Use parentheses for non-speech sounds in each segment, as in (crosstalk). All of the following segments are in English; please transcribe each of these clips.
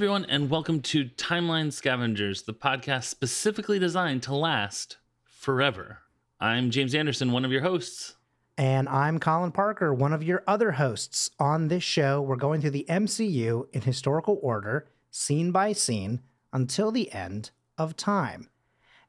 everyone, and welcome to Timeline Scavengers, the podcast specifically designed to last forever. I'm James Anderson, one of your hosts. And I'm Colin Parker, one of your other hosts. On this show, we're going through the MCU in historical order, scene by scene, until the end of time.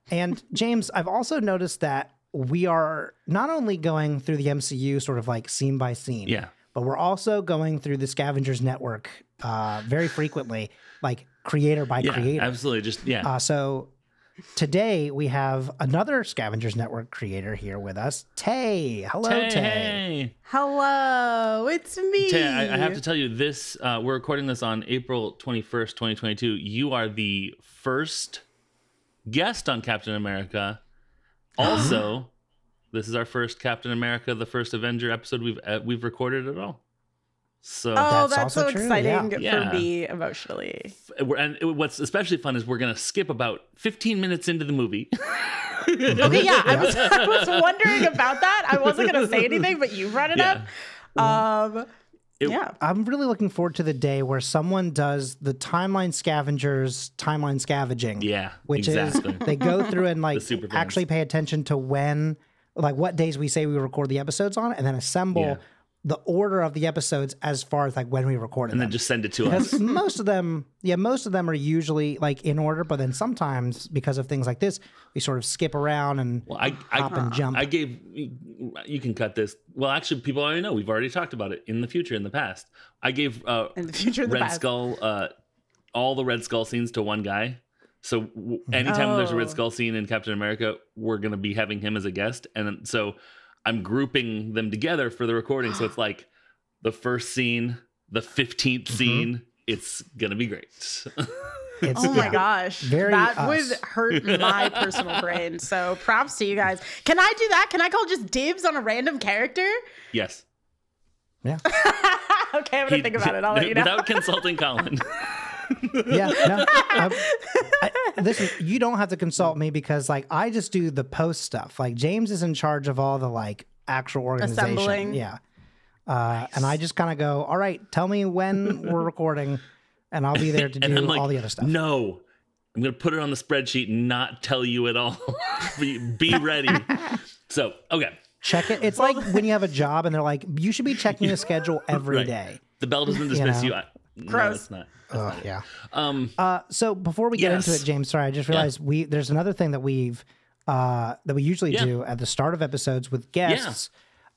And (laughs) James, I've also noticed that we are not only going through the MCU sort of like scene by scene, Yeah. but we're also going through the Scavengers Network uh, very frequently, like creator by Yeah, creator. absolutely. Just, yeah. Uh, so today we have another Scavengers Network creator here with us, Tay. Hello, Tay. Tay. Hello, it's me. Tay, I, I have to tell you this. Uh, we're recording this on April 21st, 2022. You are the first guest on Captain America. (gasps) Also, this is our first Captain America, the first Avenger episode we've uh, we've recorded at all. So Oh, That's that's, also so true, exciting yeah. for me emotionally. and what's especially fun is we're gonna skip about 15 minutes into the movie. (laughs) Okay, yeah, I was I was wondering about that. I wasn't gonna say anything, but you brought it Yeah. up. Um, It- yeah. I'm really looking forward to the day where someone does the timeline scavengers timeline scavenging. Yeah, Which exactly. is they go through and (laughs) like super actually pay attention to when like what days we say we record the episodes on and then assemble Yeah. The order of the episodes as far as like when we recorded and them. then just send it to us. (laughs) most of them, yeah, most of them are usually like in order, but then sometimes because of things like this, we sort of skip around and Well, I, I, hop and jump. I gave you can cut this. Well, actually, people already know. We've already talked about it in the future, in the past. I gave uh, In the future, the Red past. Skull uh, all the Red Skull scenes to one guy. So w- anytime there's a Red Oh. Skull scene in Captain America, we're gonna be having him as a guest, and so I'm grouping them together for the recording. So it's (gasps) like the first scene, the 15th Mm-hmm. scene. It's gonna be great. (laughs) it's Oh my yeah. gosh. Very that us. would hurt (laughs) my personal brain. So props to you guys. Can I do that? Can I call just dibs on a random character? yes. Yeah. (laughs) okay, I'm gonna He- think about it. I'll let you know. Without consulting Colin. (laughs) yeah. No, I, I, listen, you don't have to consult me because like I just do the post stuff. Like James is in charge of all the like actual organization. Assembling. Yeah. Uh, and I just kind of go, all right, tell me when we're recording, and I'll be there to (laughs) do like, all the other stuff. No, I'm gonna put it on the spreadsheet and not tell you at all. (laughs) be, be ready. so okay, Check it. It's like when you have a job and they're like, you should be checking the schedule every day. Right. the bell doesn't dismiss know. you. I, no, Gross. it's not. Oh, yeah. Um, Uh, so before we get into it, James, sorry, I just realized we there's another thing that we've uh, that we usually Yeah. do at the start of episodes with guests,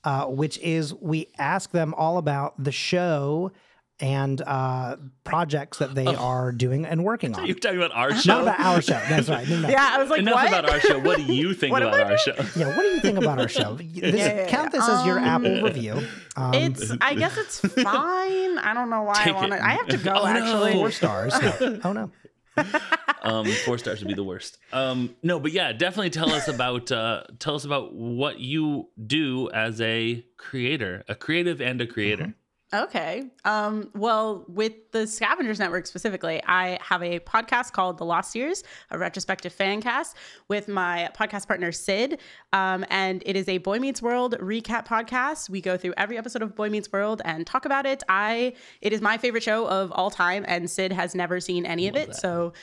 uh, which is we ask them all about the show and uh, projects that they are doing and working (laughs) on. you're talking about our Not show. about our show. That's right. No, no. (laughs) yeah, I was like, Enough what? about our show. What do you (laughs) think about I our show? Yeah. What do you think about our show? This, yeah, yeah. Count this as your Apple review. Um, It's. I guess it's fine. I don't know why Take I want it. to. I have to (laughs) go. Oh, no. actually. four stars. (laughs) oh no. (laughs) Um, four stars would be the worst. Um, no, but yeah, definitely tell us about uh, tell us about what you do as a creator, a creative and a creator. Okay. Um, well, with the Scavengers Network specifically, I have a podcast called The Lost Years, a retrospective fan cast with my podcast partner Sid. Um, and it is a Boy Meets World recap podcast. We go through every episode of Boy Meets World and talk about it. I it is my favorite show of all time, and Sid has never seen any of it. So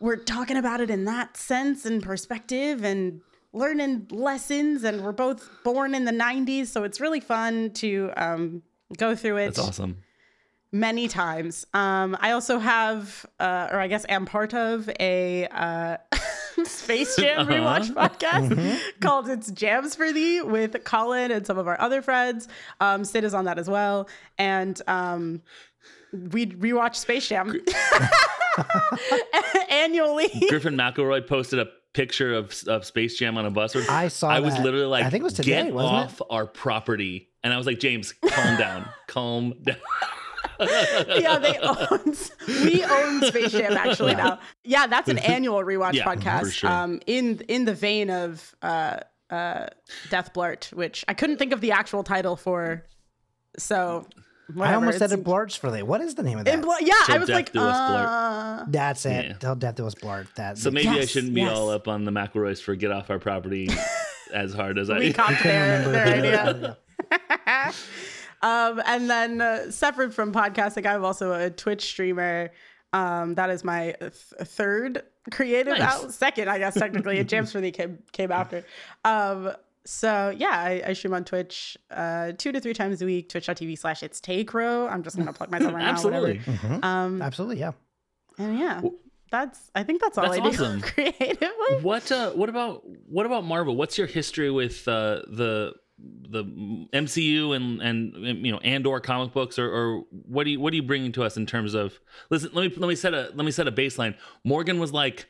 we're talking about it in that sense and perspective and learning lessons and we're both born in the 90s so it's really fun to um, go through it That's awesome. many times um, i also have uh, or i guess am part of a uh, (laughs) space jam Uh-huh. rewatch podcast Mm-hmm. called it's jams for thee with colin and some of our other friends um, sid is on that as well and um, we rewatch space jam (laughs) annually Griffin McElroy posted a picture of, of Space Jam on a bus. Or, I saw I was literally like, I think it was today, get wasn't it?" off our property. And I was like, James, calm down, calm (laughs) down. yeah, they own. We own Space Jam actually now. Yeah, that's an annual rewatch Yeah, for podcast. sure. Um, in in the vein of uh, uh, Death Blurt, which I couldn't think of the actual title for. So, I whatever, almost said it's- it blurts for you. What is the name of that? in Bl- yeah, Till I was death like, do us blurt. uh, That's it. Yeah. Till death do us blurt. That. So maybe I shouldn't be all up on the McElroys for get off our property (laughs) as hard as I. we copied their, remember their idea. (laughs) um, and then uh, separate from podcasting, I'm also a Twitch streamer. Um, that is my th- third creative Nice. out. Second, I guess technically. It Jams for the came came after. Um, so yeah, I, I stream on Twitch uh, two to three times a week. Twitch.tv slash it's Takro. I'm just gonna plug myself (laughs) right Absolutely. now. Whatever. Um, Absolutely, yeah. and yeah, that's I think that's all That's I do awesome. (laughs) creatively. What uh what about what about Marvel? What's your history with uh the the MCU and and you know and or comic books or, or what do you what are you bringing to us in terms of listen let me let me set a let me set a baseline. Morgan was like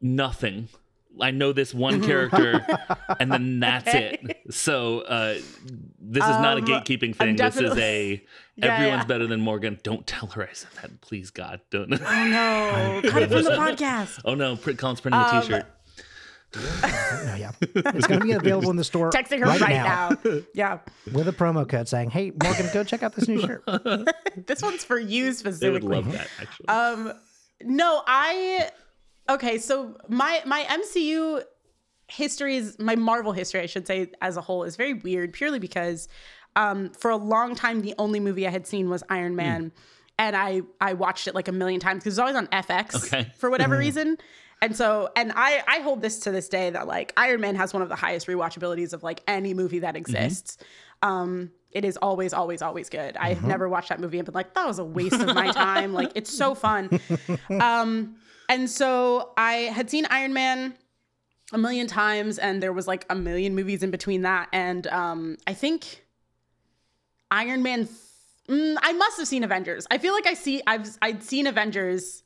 nothing. I know this one (laughs) character and then that's it. So uh this is not a Um, gatekeeping thing. This is a (laughs) Yeah, everyone's yeah. better than Morgan. Don't tell her I said that. Please God. Don't Oh no, (laughs) cut it from the podcast. Oh no, print Colin's printing a Um, t-shirt. No, yeah. It's going to be available in the store Texting her right, right, now, now. Yeah, with a promo code saying, "Hey, Morgan, go check out this new shirt." (laughs) this one's for you specifically. They would love that actually. Um, no, I okay. So my my MCU history is my Marvel history, I should say, as a whole, is very weird. Purely because, um, for a long time, the only movie I had seen was Iron Man, and I I watched it like a million times because it was always on FX Okay. for whatever reason. And so, and I I hold this to this day that like Iron Man has one of the highest rewatchabilities of like any movie that exists. Um, it is always, always, always good. I've never watched that movie and been like, that was a waste of my time. like, it's so fun. (laughs) um, and so I had seen Iron Man a million times, and there was like a million movies in between that. And um, I think Iron Man. Mm, I must have seen Avengers. I feel like I see. I've I'd seen Avengers,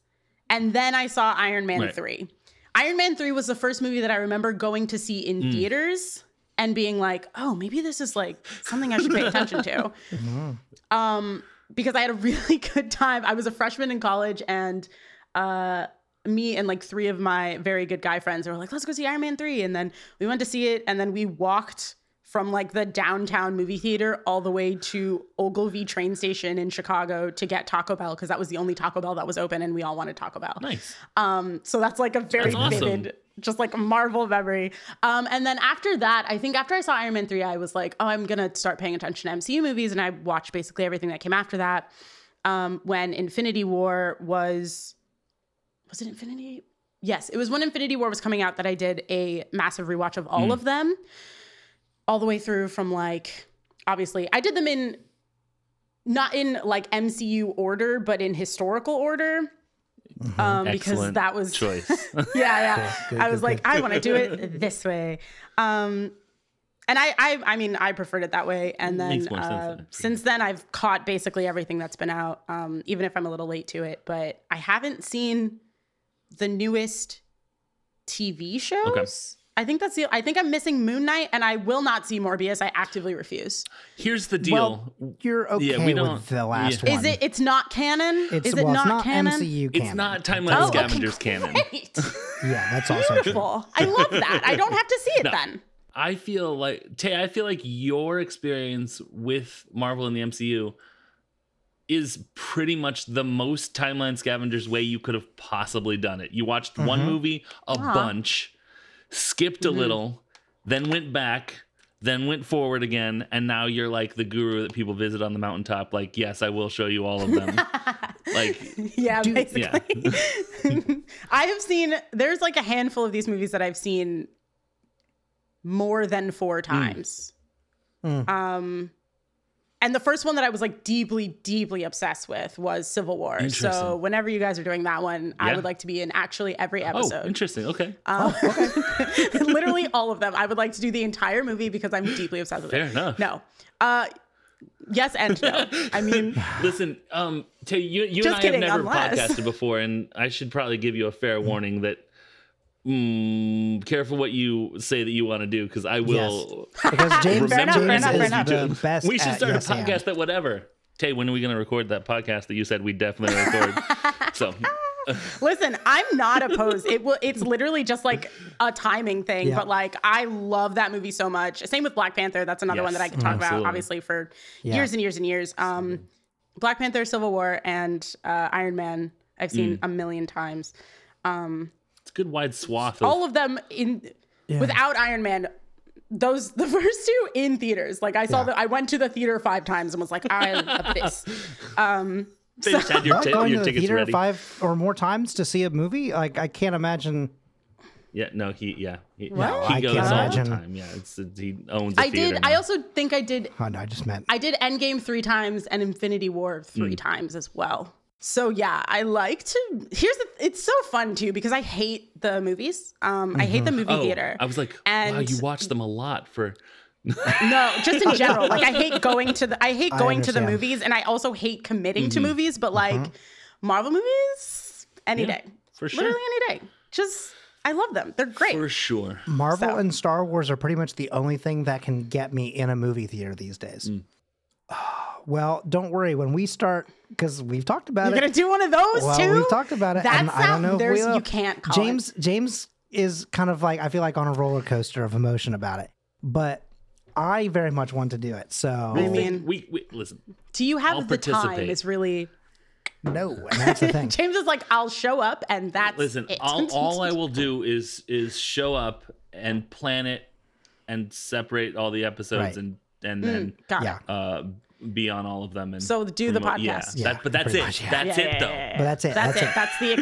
and then I saw Iron Man Right. three. Iron Man three was the first movie that I remember going to see in theaters and being like, oh, maybe this is like something I should pay attention to. (laughs) Um, because I had a really (laughs) good time. I was a freshman in college, and uh, me and like three of my very good guy friends were like, let's go see Iron Man 3. And then we went to see it, and then we walked from like the downtown movie theater all the way to Ogilvie train station in Chicago to get Taco Bell because that was the only Taco Bell that was open and we all wanted Taco Bell. nice. Um, so that's like a very awesome. vivid, just like a Marvel memory. Um, and then after that, I think after I saw Iron Man 3, I was like, oh, I'm gonna start paying attention to MCU movies, and I watched basically everything that came after that. Um, when Infinity War was was it Infinity? Yes, it was when Infinity War was coming out that I did a massive rewatch of all Hmm. of them, all the way through from like obviously I did them in not in like MCU order, but in historical order. Um, because that was choice. (laughs) yeah, yeah. Good, I good, was like, good. I want to do it this way. Um, and I, I, I mean, I preferred it that way. And then Makes sense uh, since then, I've caught basically everything that's been out, um, even if I'm a little late to it. But I haven't seen the newest TV shows. I think that's the. I think I'm missing Moon Knight, and I will not see Morbius. I actively refuse. Here's the deal. Well, you're okay Yeah, we don't- with the last yeah. one. Is it? It's not canon. It's, Is it well, not, it's not canon? MCU canon. it's not timeline Oh, okay, canon. great. (laughs) Yeah, that's also true. Beautiful. I love that. I don't have to see it No. then. I feel like Tay, I feel like your experience with Marvel and the MCU is pretty much the most timeline scavengers way you could have possibly done it. You watched one mm-hmm. movie a Aw. bunch, skipped a little, then went back, then went forward again, and now you're like the guru that people visit on the mountaintop. Like, yes, I will show you all of them. (laughs) like, Yeah, Dude, basically. (laughs) I have seen there's like a handful of these movies that I've seen more than four times. Mm. Um and the first one that I was like deeply, deeply obsessed with was Civil War. So whenever you guys are doing that one, I would like to be in actually every oh, episode. interesting. Okay. Um, (laughs) literally all of them. I would like to do the entire movie because I'm deeply obsessed with Fair it. Fair enough. No. Uh yes and no. (laughs) I mean Listen, um, Tay, you, you and I kidding, have never unless- podcasted before, and I should probably give you a fair warning that mm, careful what you say that you want to do, because I will. Because James, Fair enough, fair enough, fair is enough. the best. We should start yes a podcast that whatever. Tay, when are we going to record that podcast that you said we definitely (laughs) record? so, (laughs) Listen, I'm not opposed. It will. It's literally just like a timing thing. Yeah. But like, I love that movie so much. Same with Black Panther. That's another one that I Yes, could talk absolutely. about, obviously, for Yeah. years and years and years. Um, Black Panther, Civil War, and uh, Iron Man. I've seen Mm. a million times. It's a good wide swath. Of, All of them in without Iron Man. Those the (laughs) first two in theaters. Like I saw Yeah. the I went to the theater five times and was like, I love (laughs) this. Um, (laughs) They just had your, What, ti- going your to the tickets theater ready. five or more times to see a movie? Like I can't imagine. Yeah, no, he yeah he, What? he I goes can't all imagine. the time. Yeah, it's he owns. A I theater did. now. I also think I did. Oh no, I just meant. I did Endgame three times and Infinity War three times as well. So yeah, I like to. Here's the. It's so fun too because I hate the movies. Um, I hate the movie oh, theater. I was like, wow, And- you watch them a lot for. No, just in general. Like I hate going to the I hate (laughs) I going to the movies and I also hate committing Mm-hmm. to movies, but like Marvel movies any Yeah, day. for sure. Literally any day. Just I love them. They're great. For sure. Marvel So- and Star Wars are pretty much the only thing that can get me in a movie theater these days. Mm. (sighs) Well, don't worry. When we start, because we've talked about it. You're gonna do one of those well, too? we've talked about it, That's and I don't know not- if there's- we will. you can't call James. James is kind of like I feel like on a roller coaster of emotion about it, but I very much want to do it. So I mean, we, we listen. do you have I'll the time? participate. Is really no, and that's the (laughs) thing. James is like, I'll show up and that's Listen, it. all, (laughs) all I will do is is show up and plan it and separate all the episodes Right. and and then Got Yeah, uh be on all of them and So do the promote- yeah, podcast. Yeah, that, but that's pretty it much, yeah. that's Yeah, it yeah, though yeah, yeah, but that's it. That's, That's, it. it. That's the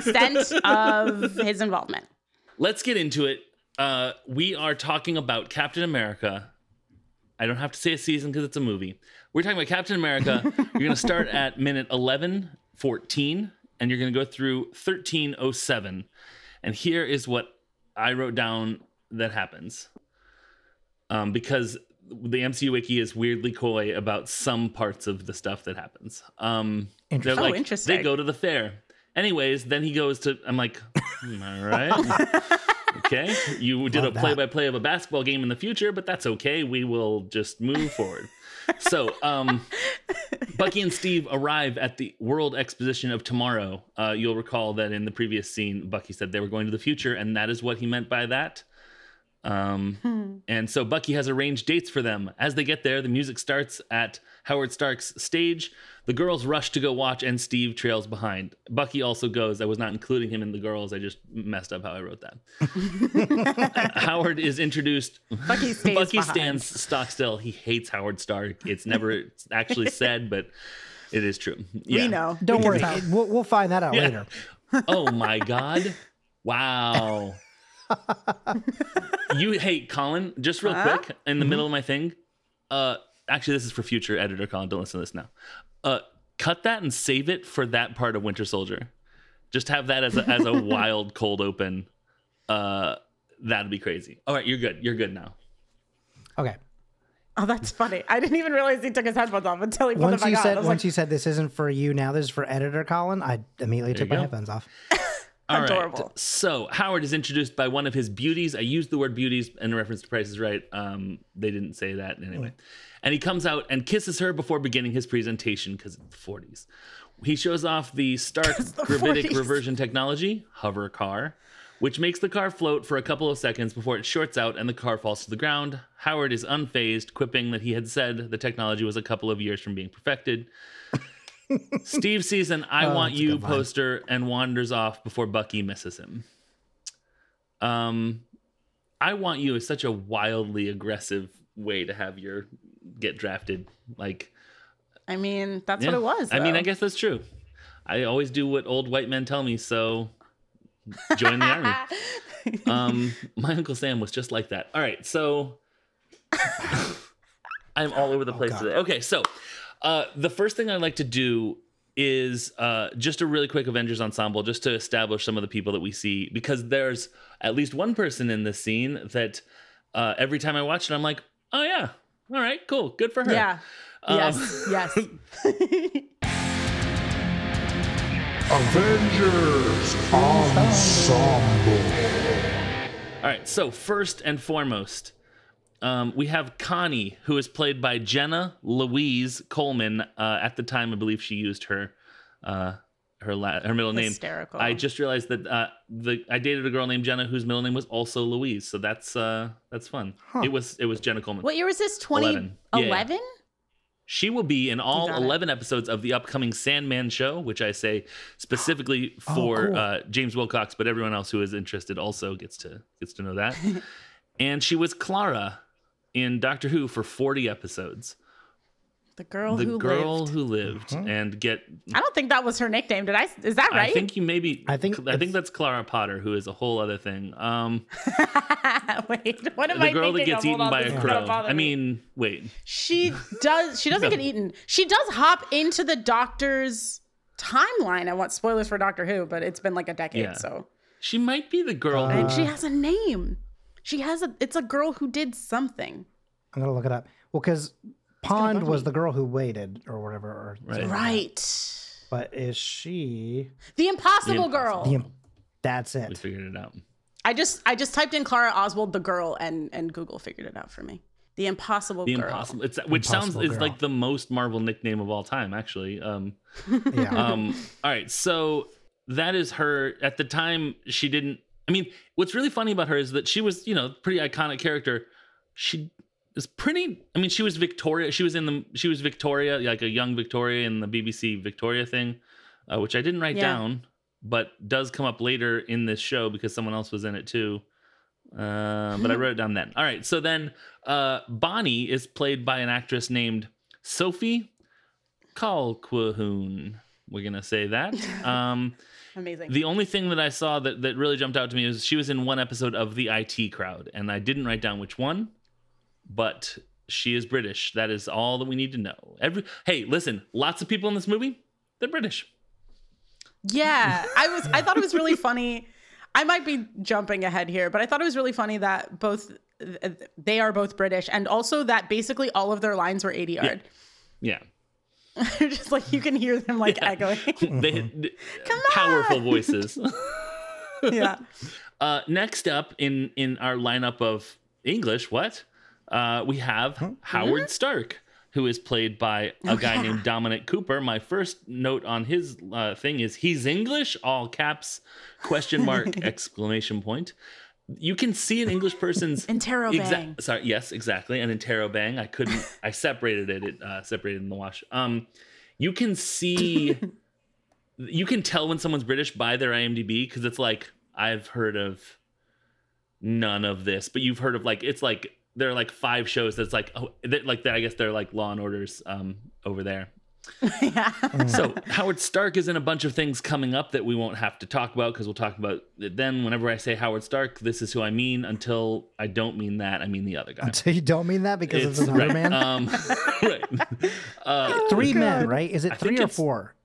extent (laughs) of his involvement. let's get into it uh we are talking about captain america i don't have to say a season because it's a movie we're talking about captain america (laughs) you're going to start at minute 11 14 and you're going to go through 1307 and here is what i wrote down that happens um, because the MCU wiki is weirdly coy about some parts of the stuff that happens. Um, Interesting. Oh, interesting. They go to the fair. Anyways, then he goes to. I'm like, "Hmm, all right, (laughs) okay. You did Love a play-by-play of a basketball game in the future, but that's okay. We will just move forward. So, um, (laughs) Bucky and Steve arrive at the World Exposition of Tomorrow. Uh, you'll recall that in the previous scene, Bucky said they were going to the future, and that is what he meant by that. Um, and so Bucky has arranged dates for them. As they get there, the music starts at Howard Stark's stage. The girls rush to go watch, and Steve trails behind. Bucky also goes. I was not including him in the girls. I just messed up how I wrote that. (laughs) Howard is introduced. Bucky stays Bucky behind. stands stock still. He hates Howard Stark. It's never actually (laughs) said, but it is true. Yeah. We know. Don't worry. can tell. it- We'll, we'll find that out Yeah. later. Oh my god! (laughs) Wow. (laughs) you hey Colin, just real Huh? quick in the middle of my thing. Uh, actually, this is for future editor Colin. Don't listen to this now. Uh, cut that and save it for that part of Winter Soldier. Just have that as a, as a (laughs) wild cold open. Uh, that'd be crazy. All right, you're good. You're good now. Okay. Oh, that's funny. I didn't even realize he took his headphones off until he put Once them you back on. said I was once like, you said this isn't for you now, this is for editor Colin. I immediately took my go. headphones off. (laughs) All right. Adorable. So Howard is introduced by one of his beauties. I used the word beauties in reference to Price is Right. Um, they didn't say that anyway. And he comes out and kisses her before beginning his presentation because it's the 40s. He shows off the Stark (laughs) gravitic 40s. reversion technology, hover car, which makes the car float for a couple of seconds before it shorts out and the car falls to the ground. Howard is unfazed, quipping that he had said the technology was a couple of years from being perfected. Steve sees an I Oh, Want You good line. poster and wanders off before Bucky misses him. Um, I Want You is such a wildly aggressive way to have your get drafted. Like, I mean, that's yeah. what it was. I mean. I guess that's true. I always do what old white men tell me, so join the army. (laughs) Um, my uncle Sam was just like that. All right, so (laughs) I'm all over the place God. today. Okay, so uh, the first thing I'd like to do is uh, just a really quick Avengers ensemble, just to establish some of the people that we see, because there's at least one person in this scene that uh, every time I watch it, I'm like, oh yeah, all right, cool, good for her. yeah. Um, yes. Yes. (laughs) Avengers Ensemble. All right, so first and foremost, um, we have Connie, who is played by Jenna Louise Coleman. Uh, at the time, I believe she used her uh, her la- her middle name. Hysterical. I just realized that uh, the I dated a girl named Jenna whose middle name was also Louise, so that's uh, that's fun. It was it was Jenna Coleman. what year was this? 2011? She will be in all got it. 11 episodes of the upcoming Sandman show, which I say specifically (gasps) for cool. uh, James Wilcox, but everyone else who is interested also gets to gets to know that. (laughs) and she was Clara in Doctor Who for 40 episodes. The girl the who girl lived. who lived and get I don't think that was her nickname. Did I? Is that right? I think you maybe I think I think that's Clara Potter who is a whole other thing. Um (laughs) wait, what am the I girl that gets of? Hold eaten by a crow. I mean, wait. she does. She doesn't get eaten. She does hop into the doctor's timeline. I want spoilers for Doctor Who, but it's been like a decade, Yeah. so She might be the girl who and she has a name. She has a. It's a girl who did something. I'm gonna look it up. Well, because Pond was me. the girl who waited or whatever. Or Right. something like that. Right. But is she? The Impossible The Girl. The, im- that's we it. figured it out. I just I just typed in Clara Oswald the girl and and Google figured it out for me. The Impossible The Girl. impossible it's which sounds Impossible is like the most Marvel nickname of all time, actually. Um (laughs) Yeah. um all right so that is her at the time she didn't i mean what's really funny about her is that she was you know pretty iconic character she is pretty i mean she was victoria she was in the she was victoria like a young victoria in the bbc victoria thing uh, which i didn't write Yeah. down but does come up later in this show because someone else was in it too uh, but i wrote it down then all right so then uh, bonnie is played by an actress named sophie Colquhoun. We're gonna say that. (laughs) Um, Amazing. the only thing that I saw that, that really jumped out to me is she was in one episode of the IT Crowd, and I didn't write down which one, but she is British. That is all that we need to know. Every hey, listen, lots of people in this movie, they're British. Yeah, (laughs) I was. I thought it was really funny. I might be jumping ahead here, but I thought it was really funny that both they are both British, and also that basically all of their lines were ADR. Yeah, Are (laughs) just like you can hear them like echoing. (laughs) they powerful voices. (laughs) yeah. Uh, next up in in our lineup of English, what uh, we have Howard Stark, who is played by a guy named Dominic Cooper. My first note on his uh, thing is he's English, all caps, question mark, exclamation point. You can see an English person's (laughs) Interrobang. Sorry, yes, exactly. And interrobang. I couldn't. I separated it. It uh, separated in the wash. Um, you can see. you can tell when someone's British by their IMDb because it's like I've heard of none of this, but you've heard of like it's like there are like five shows that's like oh that like I guess they're like Law and Orders um over there. (laughs) yeah. So Howard Stark is in a bunch of things coming up that we won't have to talk about because we'll talk about it then. Whenever I say Howard Stark, this is who I mean. Until I don't mean that, I mean the other guy. So you don't mean that because it's, It's- another right. man. Um, (laughs) right. (laughs) Uh, three men, right? Is it I three or four?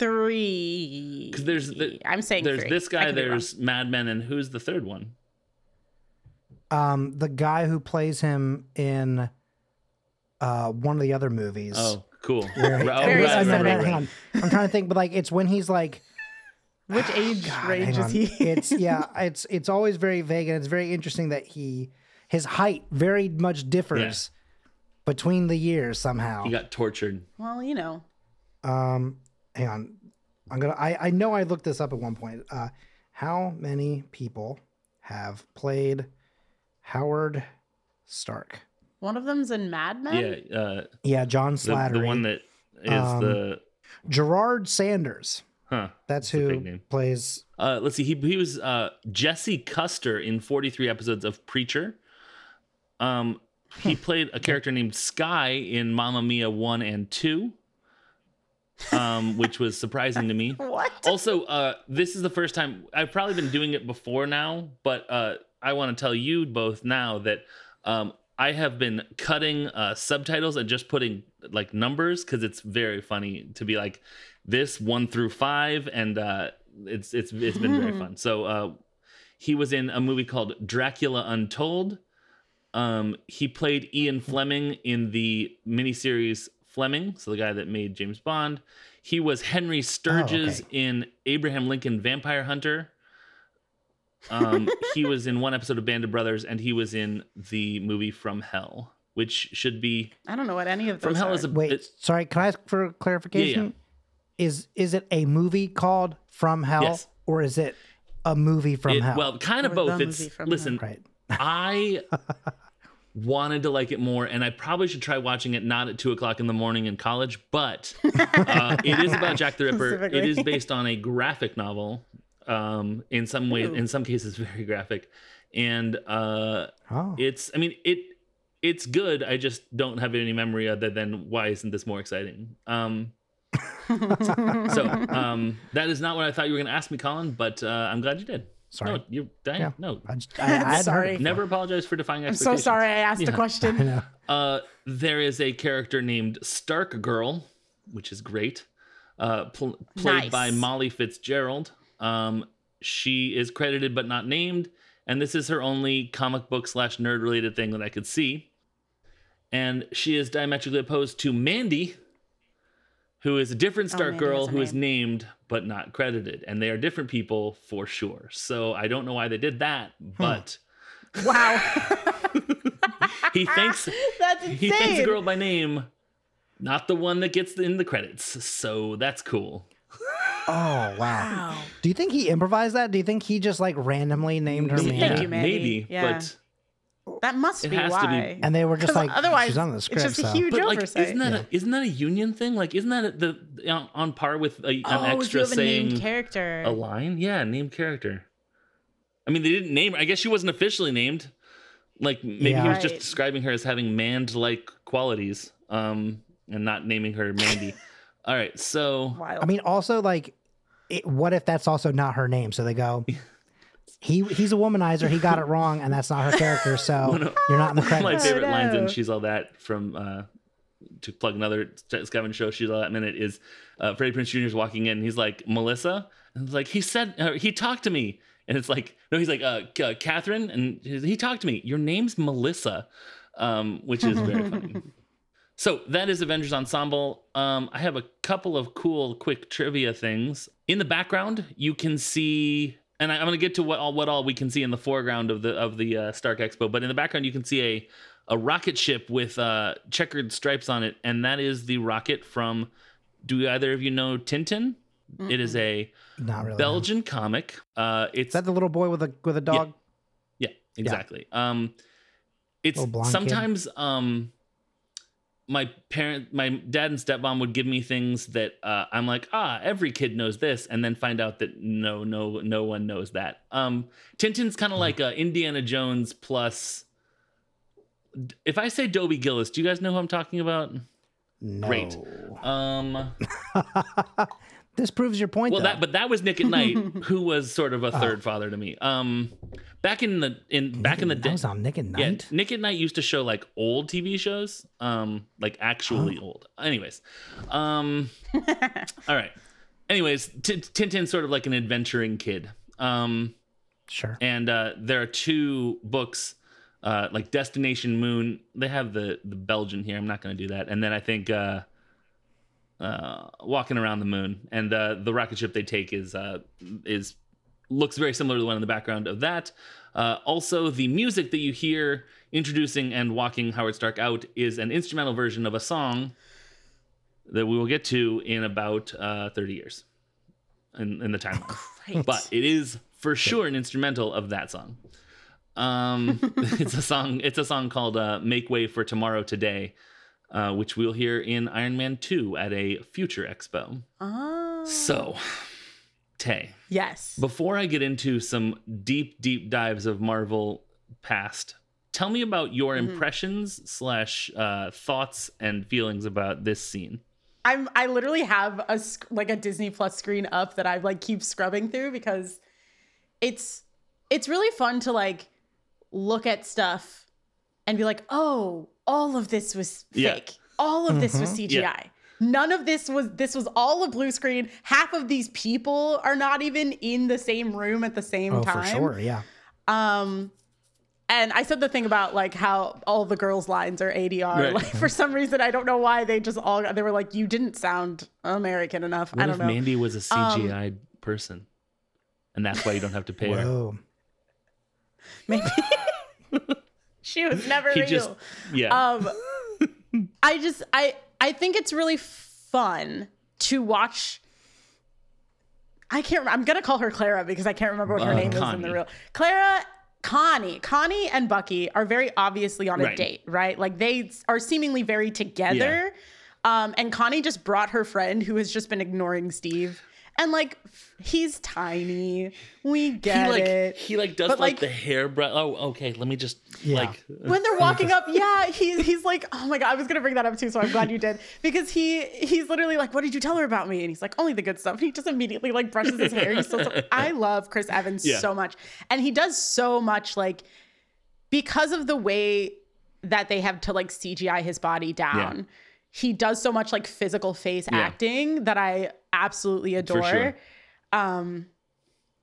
Three. Because there's the, I'm saying there's three. this guy, could be wrong. there's Mad Men, and who's the third one? Um, the guy who plays him in uh one of the other movies. Oh, cool. Where he- Oh, Very right, no, right, right, hang on. I'm trying to think, but like it's when he's like Which (sighs) age God, range is he? it's (laughs) yeah, it's it's always very vague and it's very interesting that he his height very much differs between the years somehow. He got tortured. well, you know. Um, hang on. I'm gonna. I I know I looked this up at one point. Uh, how many people have played Howard Stark? One of them's in Mad Men. Yeah, uh, Yeah, John the, Slattery. the one that is Um, the Gerard Sanders. huh. That's a who plays. Uh, let's see. He he was uh, Jesse Custer in 43 episodes of Preacher. Um, he played a character named Sky in Mamma Mia one and two, um, which was surprising to me. (laughs) What? Also, uh, this is the first time I've probably been doing it before now, but uh, I want to tell you both now that um, I have been cutting uh, subtitles and just putting like numbers because it's very funny to be like this one through five, and uh, it's it's it's been very (laughs) fun. So uh, he was in a movie called Dracula Untold. Um, he played Ian Fleming in the miniseries Fleming, so the guy that made James Bond. He was Henry Sturges in Abraham Lincoln Vampire Hunter. Um, (laughs) he was in one episode of Band of Brothers, and he was in the movie From Hell, which should be I don't know what any of those From Hell are. is a Wait, it- sorry. Can I ask for clarification? Yeah, Is is it a movie called From Hell, Yes. or is it a movie from it- hell? well, kind of Or both. It's movie From listen, right. (laughs) I (laughs) wanted to like it more, and I probably should try watching it not at two o'clock in the morning in college. But uh, it is about Jack the Ripper. It is based on a graphic novel. Um, in some ways, in some cases, (laughs) very graphic, and uh, Oh, it's. I mean, it. it's good. I just don't have any memory other than why isn't this more exciting? Um, (laughs) so um, that is not what I thought you were going to ask me, Colin. But uh, I'm glad you did. Sorry. No, you're dying. Yeah. No, I, just, I, I Sorry. never apologize for defying I'm so sorry I asked a Yeah. (laughs) I question. Uh, there is a character named Stark Girl, which is great. Uh, pl- played Nice. by Molly Fitzgerald. Um, she is credited but not named, and this is her only comic book slash nerd related thing that I could see. And she is diametrically opposed to Mandy, who is a different Stark Mandy Girl who is named but not credited, and they are different people for sure. So I don't know why they did that, but Wow. (laughs) he thinks (laughs) That's insane. he thinks a girl by name, not the one that gets in the credits. So that's cool. Oh wow. Wow. Do you think he improvised that? Do you think he just like randomly named her Thank Mandy? you, Mandy. maybe, Yeah. but That must be has to be- why. And they were just (laughs) like, otherwise, she's on the script. it's just a so. huge but like, oversight. isn't that Yeah. a, isn't that a union thing? Like, isn't that the, the on, on par with a, an oh, if you extra have a named saying character. a line? Yeah, named character. I mean, they didn't name her. I guess she wasn't officially named. Like maybe Yeah. he was just describing her as having manned-like qualities, um, and not naming her Mandy. (laughs) All right, so Wild. I mean, also like, it, what if that's also not her name? So they go, (laughs) he he's a womanizer. He got it wrong, and that's not her character. So (laughs) you're not in the one of my credits. favorite lines in no. She's All That from uh to plug another Scavenger show, She's All That Minute is uh Freddie Prinze Jr. is walking in he's like, Melissa? And it's like, he said, uh, he talked to me. And it's like, no, he's like, uh, K- Catherine. And he talked to me. Your name's Melissa, um, which is very (laughs) funny. So that is Avengers Ensemble. Um, I have a couple of cool, quick trivia things. In the background, you can see, and I, I'm going to get to what all what all we can see in the foreground of the of the uh, Stark Expo. But in the background, you can see a a rocket ship with uh, checkered stripes on it, and that is the rocket from. Do either of you know Tintin? It is a really. no. Belgian comic. Uh, it's Is that the little boy with a with a dog? yeah, exactly. Um, it's blonde kid. sometimes um, my parent, my dad and stepmom would give me things that uh, I'm like, ah, every kid knows this, and then find out that no, no, no one knows that. Um, Tintin's kind of like uh, Indiana Jones plus. If I say Dobie Gillis, do you guys know who I'm talking about? No. Great. Um, (laughs) This proves your point. well, though. that but that was Nick at Nite, (laughs) who was sort of a third father to me. Um, back in the in back in the that day, was on Nick at Yeah, Nick at Nite used to show like old TV shows, um, like actually old. Anyways, um, (laughs) all right. Anyways, T- Tintin's sort of like an adventuring kid. Um, Sure. and uh, there are two books, uh, like Destination Moon. They have the the Belgian here. I'm not going to do that. And then I think uh, uh, Walking Around the Moon, and uh, the rocket ship they take is uh, is looks very similar to the one in the background of that. Uh, also, the music that you hear introducing and walking Howard Stark out is an instrumental version of a song that we will get to in about uh, 30 years in, in the timeline Great. but it is for sure an instrumental of that song. Um, (laughs) it's a song. It's a song called uh, "Make Way for Tomorrow Today," uh, which we'll hear in Iron Man Two at a future expo. Oh. So, Tay, yes. before I get into some deep, deep dives of Marvel past, tell me about your Mm-hmm. impressions slash uh, thoughts and feelings about this scene. I'm I literally have a like a Disney Plus screen up that I like keep scrubbing through because it's it's really fun to like look at stuff and be like, "Oh, all of this was Yeah. fake. All of this was CGI." Yeah. None of this was this was all a blue screen. Half of these people are not even in the same room at the same Oh, time. for sure. Yeah. Um, and I said the thing about like how all the girls' lines are ADR. Right. Like for (laughs) some reason, I don't know why they just all they were like, "You didn't sound American enough." What I don't if know. Um, Mandy was a CGI person, and that's why you don't have to pay her? Maybe (laughs) she was never He real. just, yeah. um, I just I I think it's really fun to watch. I can't. I'm gonna call her Clara because I can't remember what her Uh, name is in the real. Clara, Connie, Connie, and Bucky are very obviously on a Right. date, right? Like they are seemingly very together. Um, and Connie just brought her friend who has just been ignoring Steve. And like he's tiny. We get he like it. he like does But, like, like- the hairbrush. Oh, okay. Let me just Yeah. like when they're walking (laughs) up, yeah, he's he's like, oh my god, I was gonna bring that up too, so I'm glad you did because he he's literally like, what did you tell her about me? And he's like, only the good stuff. And he just immediately like brushes his hair. He's so, so (laughs) I love Chris Evans Yeah. so much, and he does so much like because of the way that they have to like CGI his body down. He does so much like physical face Yeah. acting that I absolutely adore. sure. Um,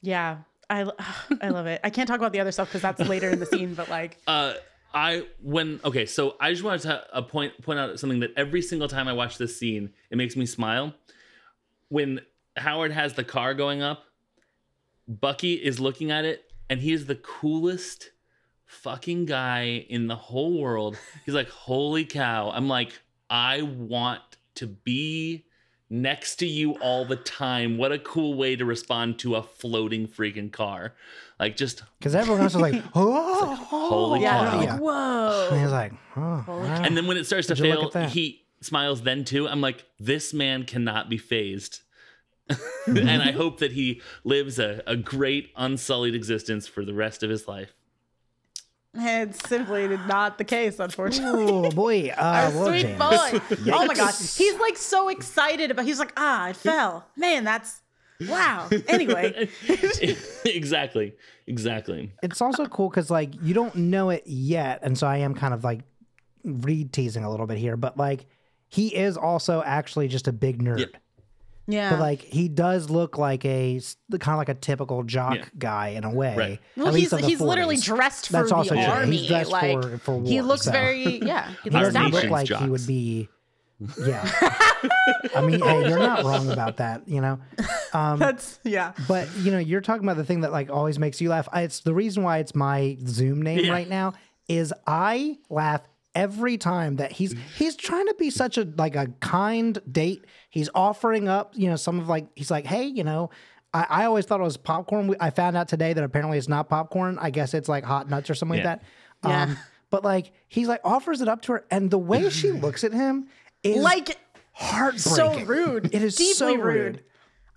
yeah, I (sighs) I love it. I can't talk about the other stuff because that's later in the scene, but like. (laughs) uh I when okay, so I just wanted to uh, point point out something that every single time I watch this scene, it makes me smile. When Howard has the car going up, Bucky is looking at it, and he is the coolest fucking guy in the whole world. He's like, "Holy cow!" I'm like, I want to be next to you all the time. What a cool way to respond to a floating freaking car. Like just Because everyone else is (laughs) like, oh, holy Yeah, cow. Yeah. like, whoa. And he's like, oh, all right. And then when it starts to Would you look fail, he smiles then too. I'm like, this man cannot be fazed. (laughs) Mm-hmm. and I hope that he lives a, a great unsullied existence for the rest of his life. It's simply not the case, unfortunately. oh boy, (laughs) uh, Our sweet James. boy. (laughs) Oh my gosh, He's like so excited about he's like, ah, it fell. Man, that's wow. Anyway. (laughs) exactly. Exactly. It's also cool because like you don't know it yet, and so I am kind of like read teasing a little bit here, but like he is also actually just a big nerd. Yep. Yeah. But like he does look like a kind of like a typical jock Yeah. guy in a way. Right. well, at he's least of the he's literally dressed for That's the also true. He's army. dressed like for- for he looks so. very (laughs) yeah. He He looks doesn't look nation's established. like he would be. Yeah. I mean, hey, you're not wrong about that, you know. Um, (laughs) That's yeah. But you know, you're talking about the thing that like always makes you laugh. I, it's the reason why it's my Zoom name Yeah. right now is I laugh every time that he's he's trying to be such a like a kind date. He's offering up, you know, some of like he's like, hey, you know. I, I always thought it was popcorn. I found out today that apparently it's not popcorn. I guess it's like hot nuts or something Yeah. like that. Um, Yeah. but like he's like offers it up to her, and the way she (laughs) looks at him is Like heartbreaking. so rude. It is deeply so rude. rude.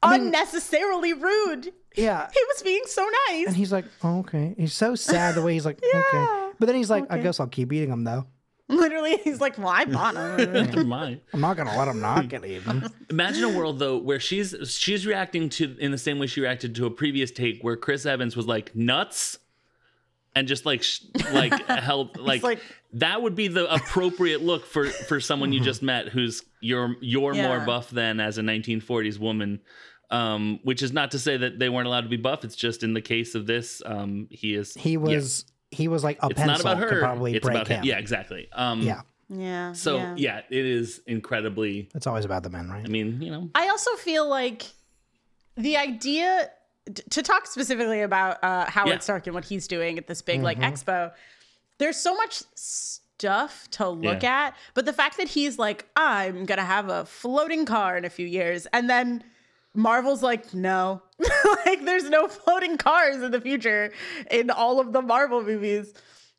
Unnecessarily rude. Yeah. He was being so nice. And he's like, oh, okay. He's so sad the way he's like, (laughs) okay. But then he's like, I guess I'll keep eating them though. (laughs) Literally, he's like, well, I bought him. (laughs) Never mind. I'm not gonna let him not get even." (laughs) Imagine a world though where she's she's reacting to in the same way she reacted to a previous take where Chris Evans was like nuts and just like sh- like held like, like- that would be the appropriate look for for someone you just met who's you're you're more buff than as a 1940s woman um which is not to say that they weren't allowed to be buff it's just in the case of this um he is He yeah. was he was like a it's pencil not about could her probably it's break about him. him yeah exactly um Yeah. yeah. so yeah. it is incredibly It's always about the men, right? i mean you know I also feel like the idea to talk specifically about uh, Howard Yeah. Stark and what he's doing at this big like Mm-hmm. expo. There's so much stuff to look Yeah. at, but the fact that he's like, I'm gonna have a floating car in a few years, and then Marvel's like, no, (laughs) like there's no floating cars in the future in all of the Marvel movies.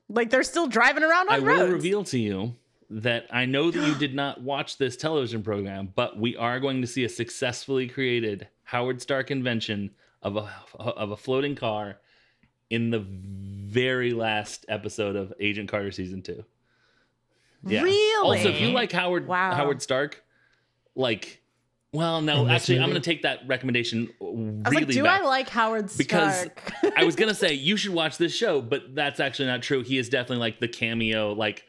Like they're still driving around on I roads. will reveal to you that I know that you did not watch this television program, but we are going to see a successfully created Howard Stark invention of a of a floating car in the very last episode of Agent Carter season two. Yeah. Really? Also, if you like Howard Wow. Howard Stark, like, well, no, In this actually, I'm going to take that recommendation really I was like, do back I like Howard Stark? because I was gonna (laughs) say you should watch this show, but that's actually not true. He is definitely like the cameo, like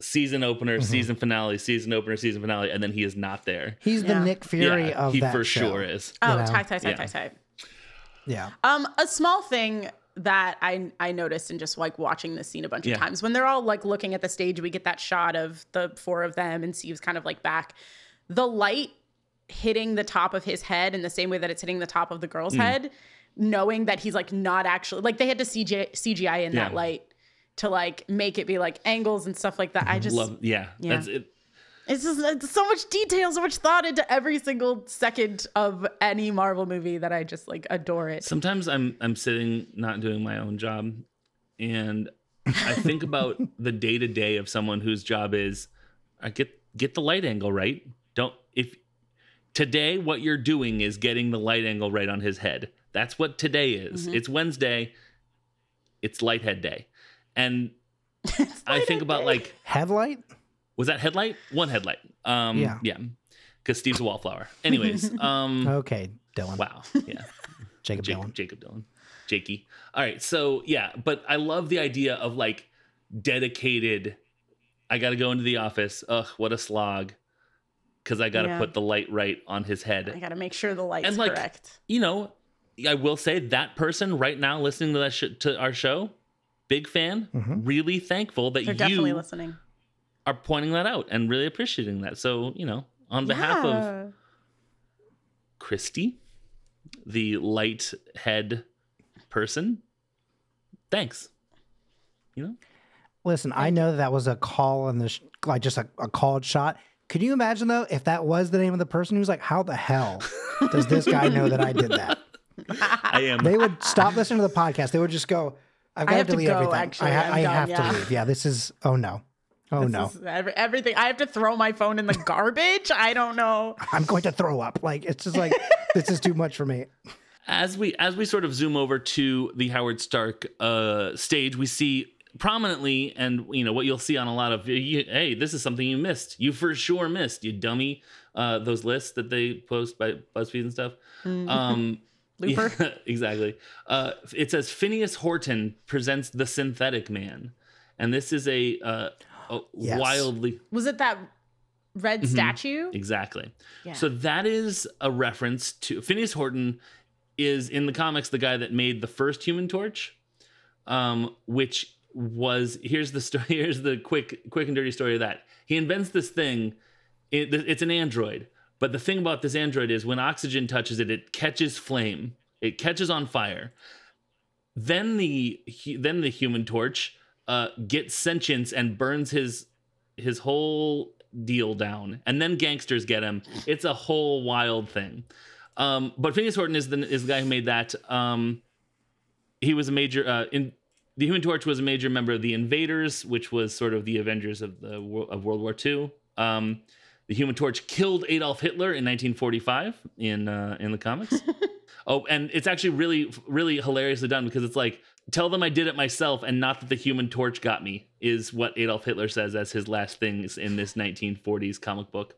season opener, Mm-hmm. season finale, season opener, season finale, and then he is not there. He's the Nick Fury yeah, of he that for show. sure is. oh, know? tight, tight, tight, Yeah. tight, tight. Yeah. Um, a small thing that I I noticed in just like watching this scene a bunch Yeah. of times when they're all like looking at the stage, we get that shot of the four of them and Steve's kind of like back. The light hitting the top of his head in the same way that it's hitting the top of the girl's Mm. head, knowing that he's like not actually like they had to CGI, CGI in that light to like make it be like angles and stuff like that. I (laughs) just Love, yeah, Yeah. that's it. it's just it's so much detail, so much thought into every single second of any Marvel movie that I just like adore it. Sometimes I'm I'm sitting not doing my own job, and I think (laughs) about the day to day of someone whose job is, I get get the light angle right. Don't if today what you're doing is getting the light angle right on his head. That's what today is. It's Wednesday. It's lighthead day. And (laughs) I think about like Headlight? was that headlight? One headlight. Um Yeah. yeah. Cuz Steve's a wallflower. Anyways, (laughs) um Okay, Dylan. wow. Yeah. (laughs) Jakob Jakob, Dylan. Jakob Dylan. Jakey. All right. So yeah, but I love the idea of like dedicated. I got to go into the office. Ugh, what a slog. Because I got to Yeah. put the light right on his head. I got to make sure the light's And, like, correct. You know, I will say that person right now listening to that sh- to our show, big fan. Mhm. Really thankful that They're definitely listening. are pointing that out and really appreciating that. So you know, on behalf of Christy, the light head person, thanks. You know. Listen, I know that, that was a call in the sh- like just a, a called shot. Could you imagine though if that was the name of the person who's like, how the hell does this guy know that I did that? (laughs) I am. They would stop listening to the podcast. They would just go, I've got have to to delete go, everything. actually. I, ha- I'm I done, have yeah. to leave. Yeah, this is, oh no. Oh This no. is every, everything. I have to throw my phone in the (laughs) garbage. I don't know. I'm going to throw up. Like, it's just like, (laughs) this is too much for me. as we as we sort of zoom over to the Howard Stark uh, stage, we see prominently, and you know what you'll see on a lot of. You, hey, this is something you missed. You for sure missed. You dummy. Uh, those lists that they post by BuzzFeed and stuff. Um, (laughs) Looper. yeah, (laughs) exactly. Uh, it says Phineas Horton presents the Synthetic Man, and this is a, uh, a (gasps) Yes. wildly Was it that red Mm-hmm. statue? Exactly. Yeah. So that is a reference to Phineas Horton is in the comics the guy that made the first Human Torch, um, which was here's the story. (laughs) Here's the quick, quick and dirty story of that. He invents this thing. It, it's an android, but the thing about this android is when oxygen touches it, it catches flame. It catches on fire. Then the then the Human Torch uh, gets sentience and burns his his whole deal down, and then gangsters get him. It's a whole wild thing. Um, but Phineas Horton is the is the guy who made that. Um, he was a major uh, in the Human Torch was a major member of the Invaders, which was sort of the Avengers of the of World War II. Um, the Human Torch killed Adolf Hitler in 1945 in uh, in the comics. (laughs) oh, and it's actually really really hilariously done because it's like tell them I did it myself and not that the Human Torch got me is what Adolf Hitler says as his last things in this 1940s comic book.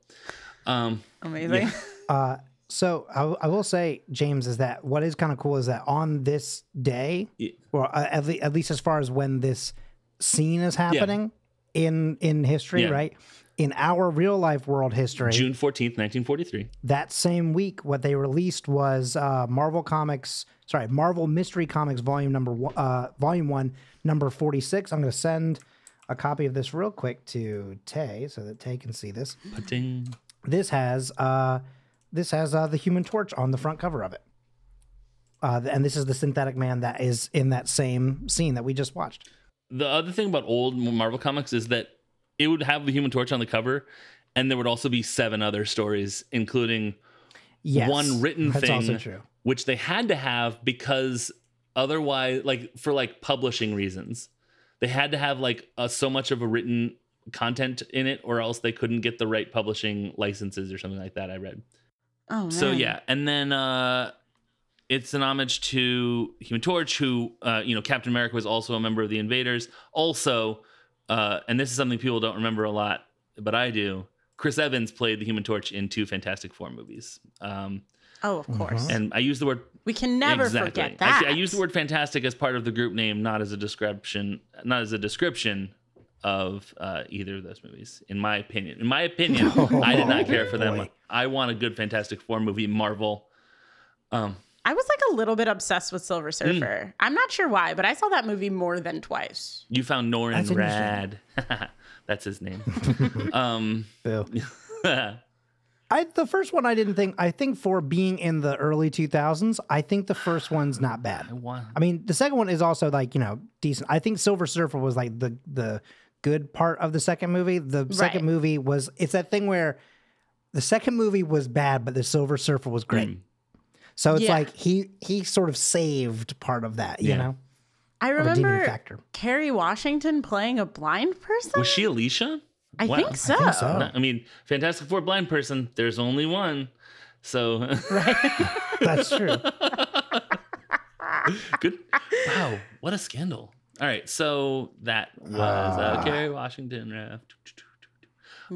Um, Amazing. (laughs) Uh, so I, I will say, James, is that what is kind of cool is that on this day, Yeah. or uh, at, le- at least as far as when this scene is happening in in history, Yeah. right? In our real life world history, June 14th, 1943. that same week, what they released was uh, Marvel Comics, sorry, Marvel Mystery Comics Volume Number one, uh, Volume One, Number Forty Six. I'm going to send a copy of this real quick to Tay so that Tay can see this. Ding. This has uh, this has uh, the Human Torch on the front cover of it, uh, and this is the synthetic man that is in that same scene that we just watched. The other thing about old Marvel comics is that it would have the Human Torch on the cover, and there would also be seven other stories, including Yes, one written that's thing, also true. which they had to have because otherwise, like for like publishing reasons, they had to have like a, so much of a written content in it, or else they couldn't get the right publishing licenses or something like that. I read. Oh man. So yeah, and then uh it's an homage to Human Torch, who uh, you know, Captain America was also a member of the Invaders. Also, uh, and this is something people don't remember a lot, but I do. Chris Evans played the Human Torch in two Fantastic Four movies, um, Oh, of course. and I use the word We can never exactly. forget I- that. I, use the word fantastic as part of the group name, not as a description, not as a description of uh, either of those movies. In my opinion, in my opinion, (laughs) I did not care for them. boy. I want a good Fantastic Four movie, Marvel. Um, I was like a little bit obsessed with Silver Mm. Surfer. I'm not sure why, but I saw that movie more than twice. you found Norrin That's Radd. (laughs) That's his name. (laughs) um, Boo. I the first one I didn't think I think for being in the early 2000s, I think the first (sighs) one's not bad. want- I mean, the second one is also like, you know, decent. I think Silver Surfer was like the the good part of the second movie. The second movie was it's that thing where the second movie was bad, but the Silver Surfer was great. Mm. So it's Yeah. like he he sort of saved part of that, you Yeah. know, I of a demon remember. Kerry Washington playing a blind person. was she Alicia? I Wow. think so. think so. No, I mean, Fantastic Four blind person. There's only one. So right. (laughs) That's true. (laughs) good. Wow, what a scandal. All right, so that was uh, Ah. Kerry Washington ref.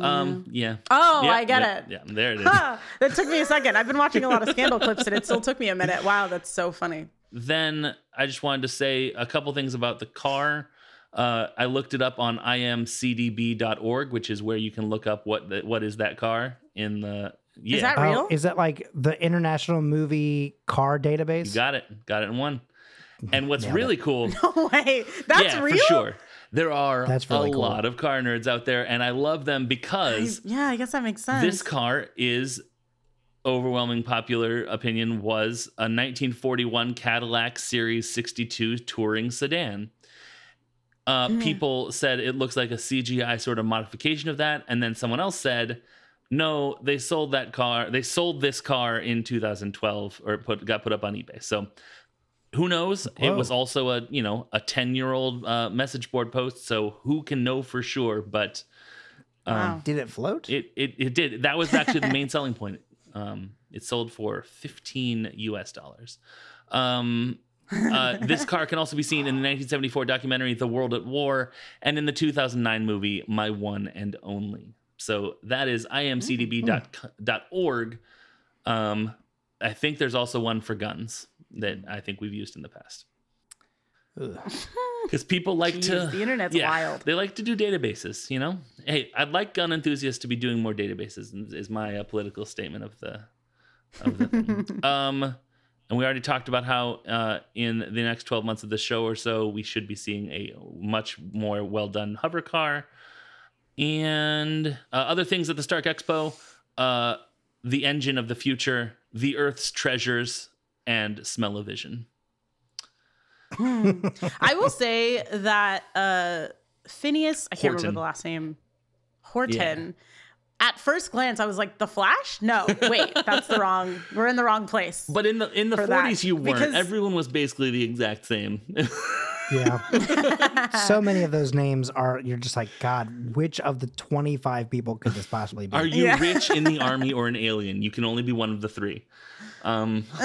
Um, yeah. Oh, Yeah, I get yeah, it. Yeah, there it is. Huh, that took me a second. I've been watching a lot of scandal clips and it still took me a minute. Wow, that's so funny. then I just wanted to say a couple things about the car. Uh, I looked it up on imcdb.org, which is where you can look up what the, what is that car in the yeah. that Oh, real? is that like the International Movie Car Database? you got it, got it in one. And what's Nailed it. really cool, (laughs) No way. That's yeah, real. for sure. There are That's really a cool. lot of car nerds out there, and I love them I- because yeah, I guess that makes sense. this car is overwhelming popular opinion was a 1941 Cadillac Series 62 touring sedan. Uh, Hmm. People said it looks like a CGI sort of modification of that, and then someone else said, "No, they sold that car. They sold this car in 2012, or put got put up on eBay." So, who knows? It was also a you know a 10 year old uh, message board post, so who can know for sure? But um, Wow. Did it float? it, it it did. That was actually the main (laughs) selling point. Um, it sold for 15 US dollars. Um, uh, (laughs) this car can also be seen in the 1974 documentary The World at War and in the 2009 movie My One and Only. So that is imcdb.org. Um, I think there's also one for guns that I think we've used in the past. Because (laughs) people like Jeez, to. the internet's yeah, wild. They like to do databases, you know? Hey, I'd like gun enthusiasts to be doing more databases, is my uh, political statement of the. Of the thing. (laughs) um, and we already talked about how uh, in the next 12 months of the show or so, we should be seeing a much more well done hover car. And uh, other things at the Stark Expo uh, the engine of the future, the Earth's treasures, and smell of vision. I will say that uh Phineas, I can't Horton. remember the last name, Horton. At first glance, I was like, "The Flash? No, wait, that's the wrong. We're in the wrong place." But in the in the For that, 40s, you weren't. because- Everyone was basically the exact same. (laughs) Yeah. so many of those names are, you're just like, God, which of the 25 people could this possibly be? Are you Yeah. rich in the army or an alien? You can only be one of the three. Um, (laughs)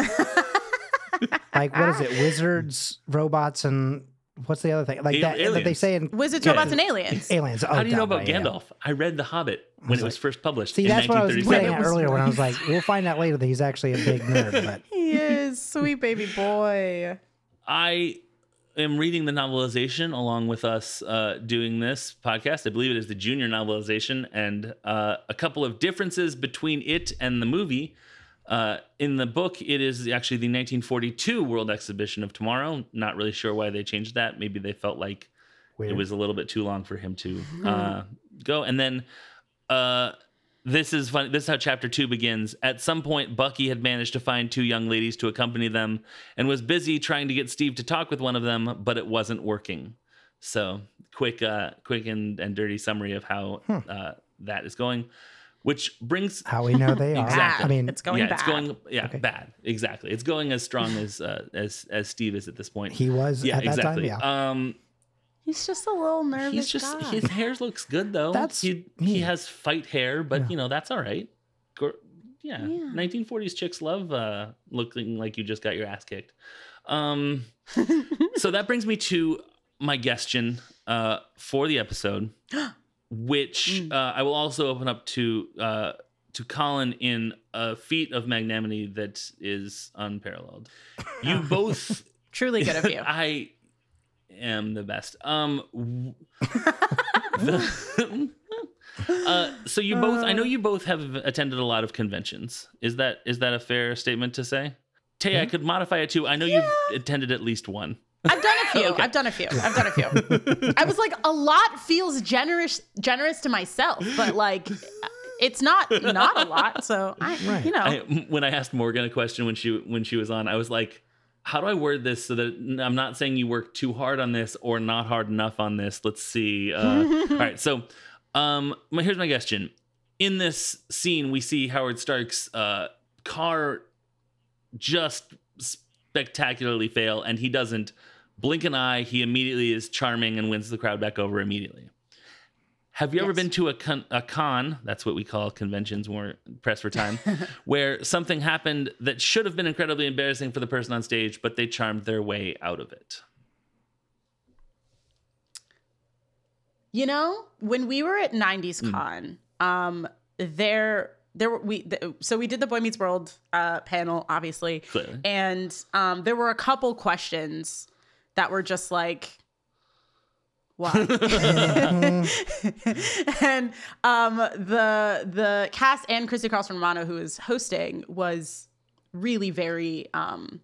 like, what is it? Wizards, robots, and what's the other thing? Like A- that, that they say in Wizards, Yeah. robots, and aliens. aliens. Oh, how do you know duh, about right, yeah. Gandalf? I read The Hobbit when it was first published See, in that's what I was 1937. getting at It was earlier when I was like, we'll find out later that he's actually a big nerd. But (laughs) he is sweet baby boy. I am reading the novelization along with us uh, doing this podcast. I believe it is the junior novelization, and uh, a couple of differences between it and the movie. Uh, in the book, it is actually the 1942 World Exhibition of Tomorrow. Not really sure why they changed that. Maybe they felt like weird. it was a little bit too long for him to uh, go. And then uh, this is funny. This is how chapter two begins. At some point, Bucky had managed to find two young ladies to accompany them and was busy trying to get Steve to talk with one of them, but it wasn't working. So, quick, uh, quick and, and dirty summary of how uh, that is going, which brings how we know they (laughs) are. Exactly. I mean, It's going yeah, bad. it's going yeah Okay. bad exactly. It's going as strong as uh, as as Steve is at this point. he was yeah, at that exactly. time. Yeah. Um, He's just a little nervous. he's just guy. his hair looks good though. That's he me. he has fight hair, but Yeah. you know that's all right. Gor- Yeah, Yeah. 1940s chicks love uh, looking like you just got your ass kicked. Um, (laughs) so that brings me to my question uh, for the episode, (gasps) (gasps) which Mm. uh, I will also open up to uh, to Colin in a feat of magnanimity that is unparalleled. You (laughs) both Truly good of you. (laughs) I am the best. Um, w- (laughs) the- uh, so you both, I know you both have attended a lot of conventions. Is that is that a fair statement to say? Tay, I could modify it too. I know you've attended at least one. I've done a few. Okay. I've done a few. I've done a few. I was like, a lot feels generous generous to myself, but like it's not not a lot. So I Right. you know. I, when I asked Morgan a question when she when she was on, I was like, "How do I word this so that I'm not saying you work too hard on this or not hard enough on this?" Let's see. Uh, (laughs) all right, so um, my, here's my question. In this scene, we see Howard Stark's uh, car just spectacularly fail, and he doesn't blink an eye. He immediately is charming and wins the crowd back over immediately. Have you ever been to a con, a con? That's what we call conventions when we're pressed for time, (laughs) where something happened that should have been incredibly embarrassing for the person on stage, but they charmed their way out of it. You know, when we were at 90s Hmm. Con, um, there there were we th- so we did the Boy Meets World uh, panel, obviously, Clearly. and um, there were a couple questions that were just like, why? (laughs) (laughs) and um, the the cast and Christy Carlson Romano, who is hosting, was really very um,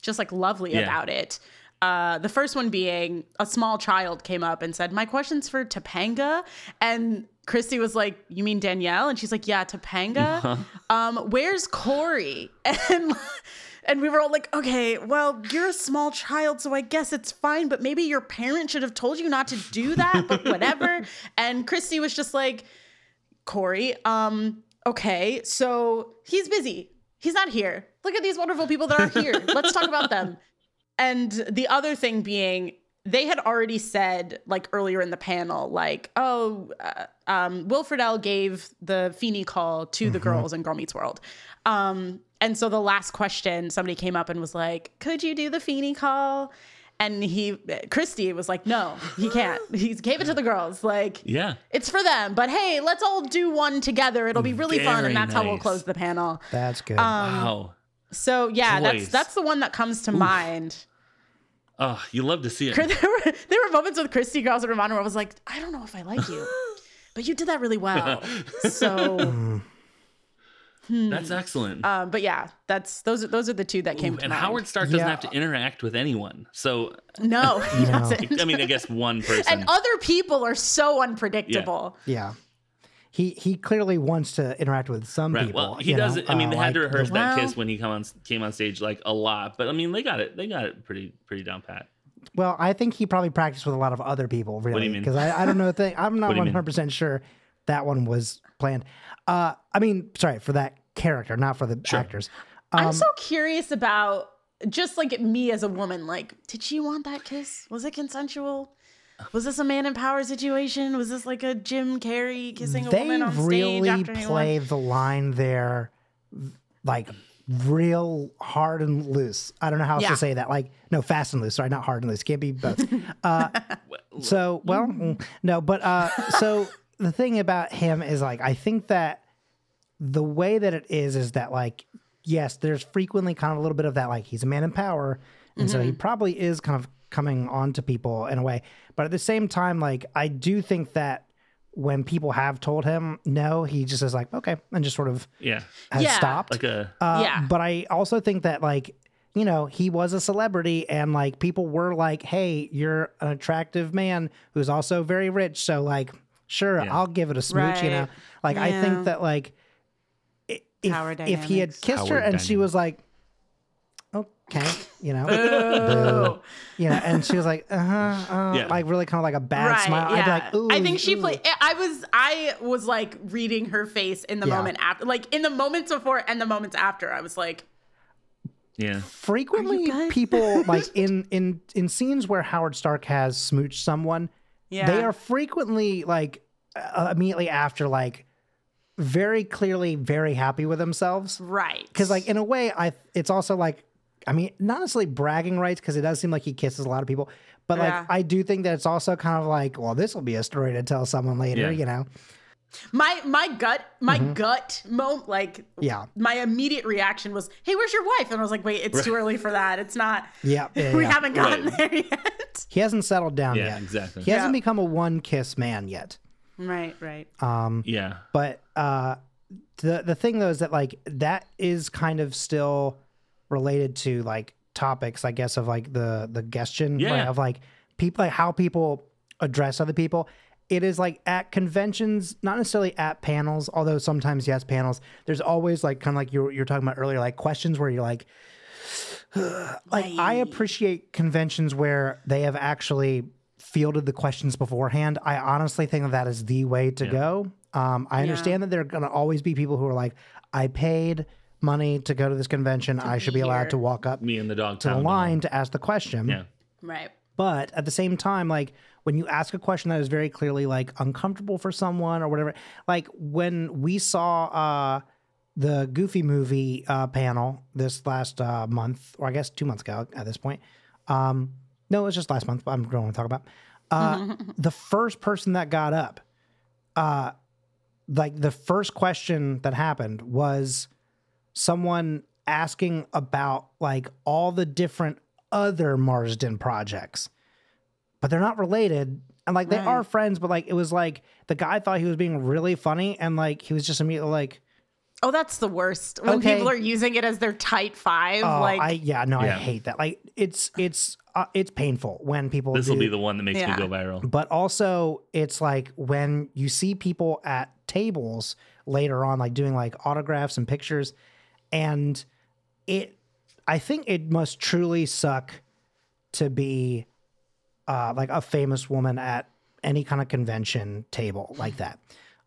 just like lovely Yeah. about it. Uh, the first one being a small child came up and said, "My question's for Topanga," and Christy was like, "You mean Danielle?" And she's like, "Yeah, Topanga. um, where's Cory?" (laughs) And and we were all like, "Okay, well, you're a small child, so I guess it's fine, but maybe your parents should have told you not to do that, but (laughs) whatever." and Christy was just like, Cory. Um, okay, so he's busy. He's not here. Look at these wonderful people that are here. Let's talk about them. (laughs) And the other thing being, they had already said, like earlier in the panel, like, oh, uh, um, Will Friedle gave the Feeney call to the girls in Girl Meets World. Um, and so the last question, somebody came up and was like, could you do the Feeney call? And he, Christy was like, no, he can't. (laughs) He gave it to the girls. Like, Yeah. it's for them. But hey, let's all do one together. It'll be really fun, and that's how we'll close the panel. That's good. Um, wow. So yeah, that's Boys. that's the one that comes to mind. Oh, you love to see it. (laughs) There were there were moments with Christy Girls and Romano where I was like, I don't know if I like you, (laughs) but you did that really well. (laughs) So, That's excellent. um, but yeah, that's those are those are the two that came Ooh, to and mind. Howard Stark doesn't Yeah. have to interact with anyone. So, no, he No. doesn't. I mean, I guess one person. and other people are so unpredictable. yeah. He he clearly wants to interact with some Right. people. Well, he does. know, I mean, uh, they had to rehearse the- that Well- kiss when he come on came on stage like a lot, but I mean, they got it. They got it pretty pretty down pat. Well, I think he probably practiced with a lot of other people, really. do? Because I, I don't know. Thing, I'm (laughs) not What do you one mean? hundred percent sure that one was planned. Uh, I mean, sorry for that character, not for the actors. I'm Um, so curious about just like me as a woman. Like, did she want that kiss? Was it consensual? Was this a man in power situation? Was this like a Jim Carrey kissing a They woman on stage really after he play the line there, like real hard and loose. I don't know how else Yeah. to say that. Like, no, fast and loose. Sorry, not hard and loose. Can't be both. Uh, (laughs) (laughs) so, well, mm, no, but uh, so the thing about him is like, I think that the way that it is is that like, yes, there's frequently kind of a little bit of that, like he's a man in power, and so Mm-hmm. he probably is kind of coming on to people in a way. But at the same time, like I do think that when people have told him no, he just is like, okay, and just sort of Yeah, has Yeah. stopped. like a Uh, Yeah. But I also think that like you know he was a celebrity and like people were like, hey, you're an attractive man who's also very rich, so like sure, Yeah. I'll give it a smooch. You know, Right. like I think that like if if he had dynamics. kissed her Power and she was like. Okay, you know, Boo. you know, and she was like, uh huh, uh, Yeah. like really kind of like a bad right, smile. yeah. I'd be like, ooh. I think she ooh. played. I was, I was like reading her face in the Yeah. moment after, like in the moments before and the moments after. I was like, yeah. frequently people (laughs) like in in in scenes where Howard Stark has smooched someone, yeah, they are frequently like uh, immediately after like very clearly very happy with themselves right because like in a way I it's also like I mean not necessarily bragging rights because it does seem like he kisses a lot of people but like Yeah. I do think that it's also kind of like well this will be a story to tell someone later Yeah. you know my my gut, my Mm-hmm. gut moment, like yeah my immediate reaction was, "Hey, where's your wife?" And I was like, "Wait, it's too early for that. It's not. yeah, (laughs) yeah, we yeah. haven't gotten Right. there yet." he hasn't settled down Yeah, yet exactly. he hasn't become a one kiss man yet right, right. um Yeah. But uh, the the thing though is that like that is kind of still related to like topics, I guess, of like the the gestion Yeah. right, of like people like how people address other people. It is like at conventions, not necessarily at panels, although sometimes yes, panels. There's always like kind of like you were, you were talking about earlier, like questions where you're like, (sighs) like I appreciate conventions where they have actually fielded the questions beforehand. I honestly think that that is the way to go. Um, I understand that there are going to always be people who are like, I paid money to go to this convention. I should be allowed to walk up Me and the dog to the line to ask the question. Yeah. Right. But at the same time, like when you ask a question that is very clearly like uncomfortable for someone or whatever, like when we saw uh the Goofy movie uh panel this last uh month, or I guess two months ago at this point. Um no, it was just last month, but I'm going to talk about. Uh (laughs) the first person that got up, uh like the first question that happened was someone asking about like all the different other Marsden projects, but they're not related. And like they Right. are friends, but like it was like the guy thought he was being really funny, and like he was just immediately like, Oh, that's the worst. When Okay. people are using it as their tight five, "Oh, like I yeah, no, I hate that." Like it's it's uh, it's painful when people. This will be the one that makes Yeah. me go viral. but also it's like when you see people at tables later on like doing like autographs and pictures and it i think it must truly suck to be uh like a famous woman at any kind of convention table like that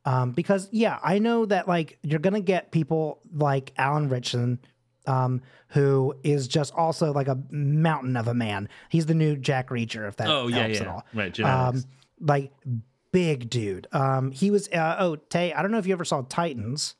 um because yeah i know that like you're gonna get people like alan ritchson um who is just also like a mountain of a man he's the new jack reacher if that Oh yeah, helps yeah. at all Right, um, like big dude. Um, he was. Uh, oh, Tay, I don't know if you ever saw Titans.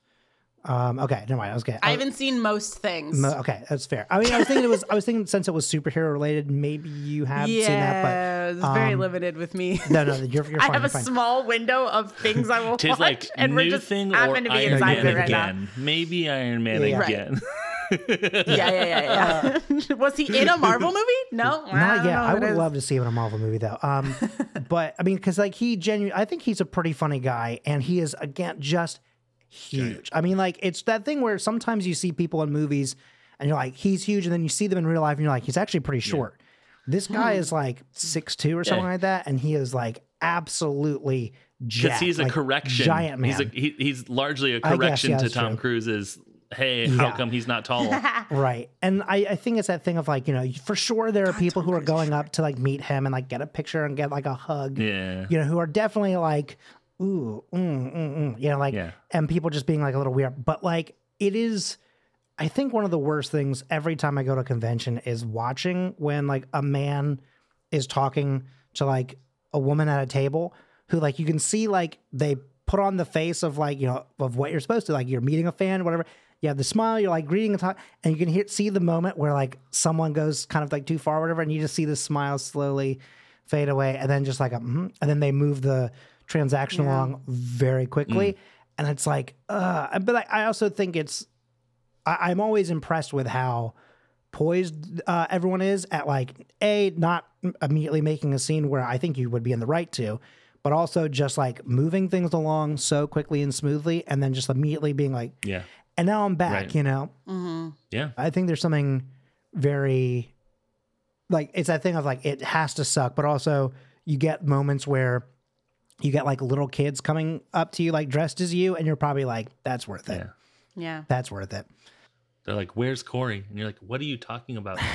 Um, okay, never mind. I was okay. I haven't seen most things. Mo- okay, that's fair. I mean, I was thinking it was. I was thinking since it was superhero related, maybe you have yeah, seen that, but it's very um, limited with me. no, no, you're, you're (laughs) I have you're a fine. small window of things I will Tis watch, like and we're new just thing or happen to be Iron inside Man of it right now. again. Maybe Iron Man Yeah. Again. (laughs) Yeah, yeah, yeah, yeah. (laughs) Was he in a Marvel movie? No, Not yet. know I would it is. love to see him in a Marvel movie though. Um, but I mean, because like he genuinely, I think he's a pretty funny guy, and he is again just huge. I mean, like it's that thing where sometimes you see people in movies, and you're like, he's huge, and then you see them in real life, and you're like, he's actually pretty short. This guy hmm. is like six two or something Yeah. like that, and he is like absolutely Because he's a like, correction. giant man. He's a, he, he's largely a I guess, correction yeah, to Tom true. Cruise's. Hey, how come he's not tall? (laughs) Right. And I, I think it's that thing of like, you know, for sure there are people who are going up to like meet him and like get a picture and get like a hug. yeah. You know, who are definitely like, ooh, mm, mm, mm, you know, like, Yeah. and people just being like a little weird. But like, it is, I think one of the worst things every time I go to a convention is watching when like a man is talking to like a woman at a table who like you can see like they put on the face of like, you know, of what you're supposed to, like you're meeting a fan, whatever. You have the smile, you're like greeting and talk, and you can hear see the moment where like someone goes kind of like too far, or whatever, and you just see the smile slowly fade away, and then just like a, mhm, and then they move the transaction along very quickly, and it's like, uh, but I, I also think it's, I, I'm always impressed with how poised uh, everyone is at like a not immediately making a scene where I think you would be in the right to, but also just like moving things along so quickly and smoothly, and then just immediately being like, Yeah. and now I'm back. Right. You know, Yeah. I think there's something very like it's that thing of like it has to suck, but also you get moments where you get like little kids coming up to you like dressed as you, and you're probably like, that's worth it. Yeah. Yeah. That's worth it. They're like, "Where's Cory?" And you're like, "What are you talking about?" (laughs)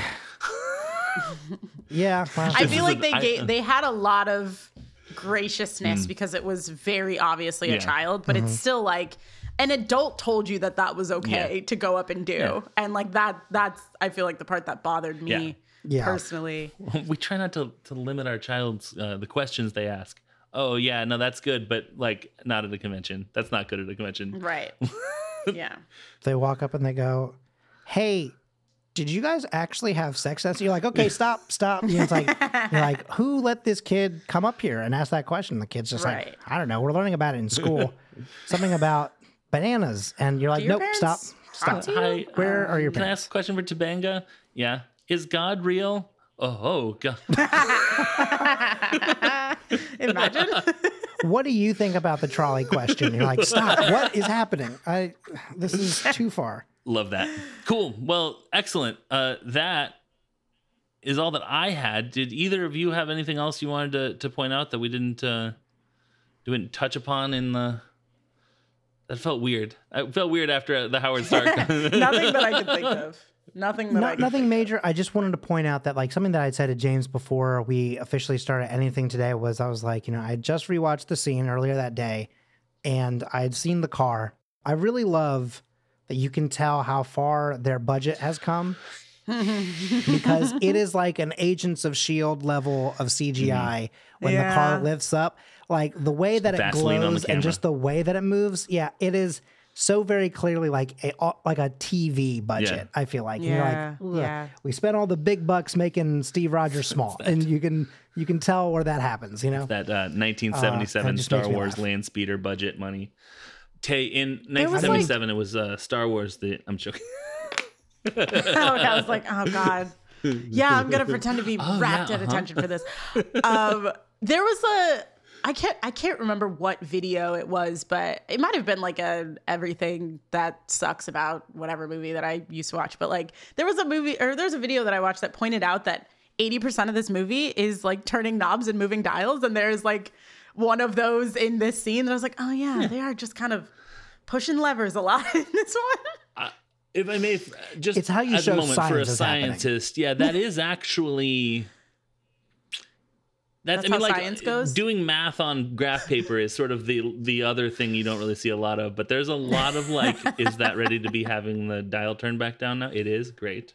Yeah. Well, I feel like they I- gave, uh, they had a lot of graciousness hmm. because it was very obviously a child, but it's mm-hmm. still like an adult told you that that was okay Yeah. to go up and do, Yeah. and like that that's I feel like the part that bothered me Yeah. Yeah. personally. (laughs) we try not to to limit our child's uh, the questions they ask. Oh yeah, no, that's good, but like not at a convention. That's not good at a convention. Right. (laughs) yeah. they walk up and they go, "Hey, did you guys actually have sex?" And you're like, "Okay, stop, stop." You know, it's like (laughs) you're like, "Who let this kid come up here and ask that question?" The kid's just Right. like, "I don't know. We're learning about it in school. (laughs) Something about bananas." And you're like, Do your "Nope, stop, stop." talk? Hi, Where um, are your Parents? Can I parents? ask a question for Tabanga? Yeah. Is God real? Oh, oh God. (laughs) Imagine. What do you think about the trolley question? You're like, "Stop! What is happening? I this is (laughs) too far." Love that. Cool. Well, excellent. Uh, that is all that I had. Did either of you have anything else you wanted to, to point out that we didn't uh, didn't touch upon in the? That felt weird. I felt weird after the Howard Stark. (laughs) Nothing that I could think of. Nothing that I No, nothing think major. I just wanted to point out that like something that I'd said to James before we officially started anything today was I was like, you know, I just rewatched the scene earlier that day and I had seen the car. I really love that you can tell how far their budget has come (laughs) because it is like an Agents of Shield level of CGI mm-hmm. when the car lifts up. Like the way that it Vaseline glows and just the way that it moves. Yeah, it is so very clearly like a like a TV budget. Yeah. I feel like Yeah, you're like, yeah. we spent all the big bucks making Steve Rogers (laughs) small, and you can you can tell where that happens. You know, that uh, Uh, 1977 that Star Wars laugh. land speeder budget money. Tay in was, like- 1977, it was uh, Star Wars. The I'm joking. (laughs) oh, I was like, oh god. Yeah, I'm gonna pretend to be (laughs) Oh, rapt yeah, at uh-huh. attention for this. Um, there was a I can't I can't remember what video it was, but it might have been like a everything that sucks about whatever movie that I used to watch. But like there was a movie or there's a video that I watched that pointed out that 80% of this movie is like turning knobs and moving dials, and there's like one of those in this scene. And I was like, oh yeah, they are just kind of pushing levers a lot in this one. Uh, if I may, f- just It's how you at show the moment for a science is happening. scientist, yeah, that is actually. That's, That's I mean, how like science goes? doing math on graph paper is sort of the the other thing you don't really see a lot of. But there's a lot of like, (laughs) is that ready to be having the dial turned back down now? It is great.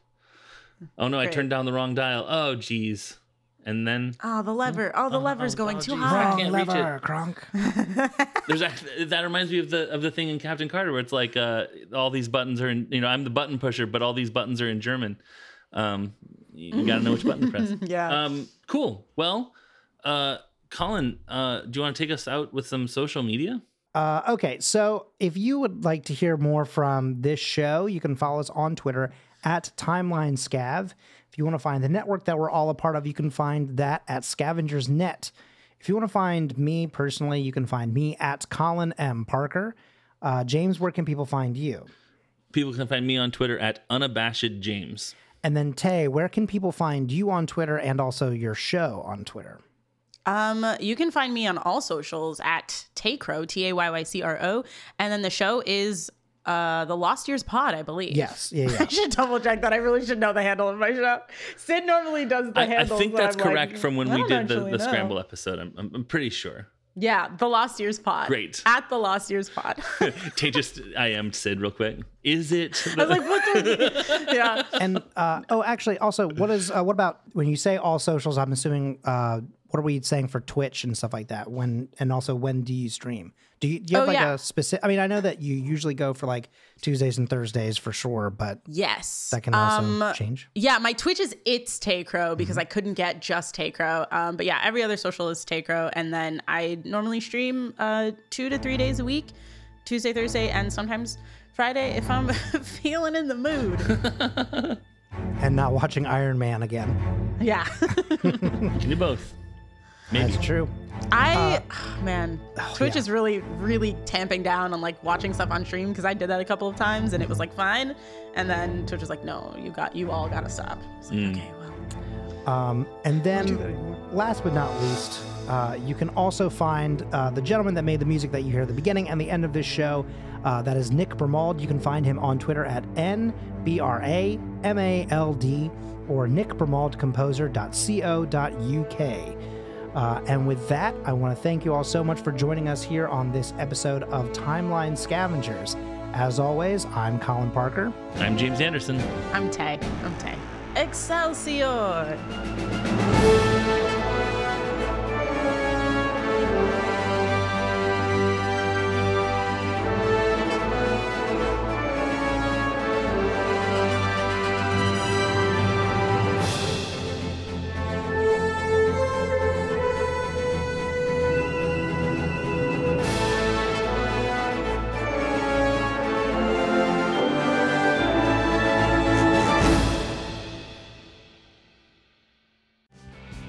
Oh no, I turned down the wrong dial. Oh geez, and then Oh, the lever. Oh, the lever's oh, going oh, too geez. I high. wrong can't reach lever, Kronk. (laughs) There's actually, that reminds me of the of the thing in Captain Carter where it's like uh, all these buttons are in you know I'm the button pusher but all these buttons are in German. Um, you, you got to know which button to press. (laughs) Yeah. Um, cool. Well, uh, Colin, uh, do you want to take us out with some social media? Uh, okay, so if you would like to hear more from this show, you can follow us on Twitter at Timeline Scav. If you want to find the network that we're all a part of, you can find that at Scavengers Net. If you want to find me personally, you can find me at Colin M. Parker. Uh, James, where can people find you? People can find me on Twitter at unabashed James. And then Tay, where can people find you on Twitter and also your show on Twitter? Um, you can find me on all socials at Taycro, T A Y Y C R O, and then the show is uh the Lost Years Pod, I believe. Yes, yeah, yeah. (laughs) I should double check that. I really should know the handle of my show. Sid normally does the I, I think that's I'm like, correct from when we did the, the scramble episode. I'm, I'm, I'm pretty sure. Yeah, the Lost Years Pod. Great. At the Lost Years Pod. I Tay just I am Sid real quick. Is it? (laughs) was like, what the? (laughs) yeah. and uh, oh, actually, also, what is uh, what about when you say all socials? I'm assuming uh, what are we saying for Twitch and stuff like that? When and also when do you stream? Do you, do you have Oh, like yeah. a specific? I mean, I know that you usually go for like Tuesdays and Thursdays for sure, but Yes. that can also Um, change. Yeah, my Twitch is it's Taycrow because Mm-hmm. I couldn't get just Taycrow. Um, but yeah, every other social is Taycrow, and then I normally stream uh, two to three days a week, Tuesday, Thursday, and sometimes Friday if I'm (laughs) feeling in the mood. And not watching Iron Man again. yeah, (laughs) Can do both. Maybe. That's true. I man, Twitch yeah. is really really tamping down on like watching stuff on stream because I did that a couple of times and it was like fine, and then Twitch was like, no, you got you all gotta stop. It's like, okay, well. Um, and then, last but not least, uh, you can also find uh, the gentleman that made the music that you hear at the beginning and the end of this show. Uh, that is Nick Bramald. You can find him on Twitter at N B R A M A L D or nickbramaldcomposer.co.uk. Uh, and with that, I want to thank you all so much for joining us here on this episode of Timeline Scavengers. As always, I'm Colin Parker. I'm James Anderson. I'm Tay. I'm Tay. Excelsior!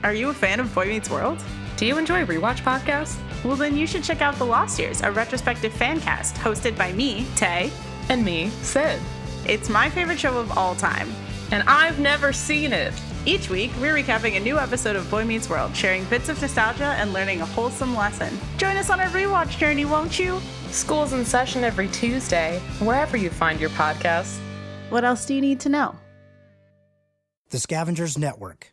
Are you a fan of Boy Meets World? Do you enjoy rewatch podcasts? Well, then you should check out The Lost Years, a retrospective fan cast hosted by me, Tay. And me, Sid. It's my favorite show of all time. And I've never seen it. Each week, we're recapping a new episode of Boy Meets World, sharing bits of nostalgia and learning a wholesome lesson. Join us on our rewatch journey, won't you? School's in session every Tuesday, wherever you find your podcasts. What else do you need to know? The Scavengers Network.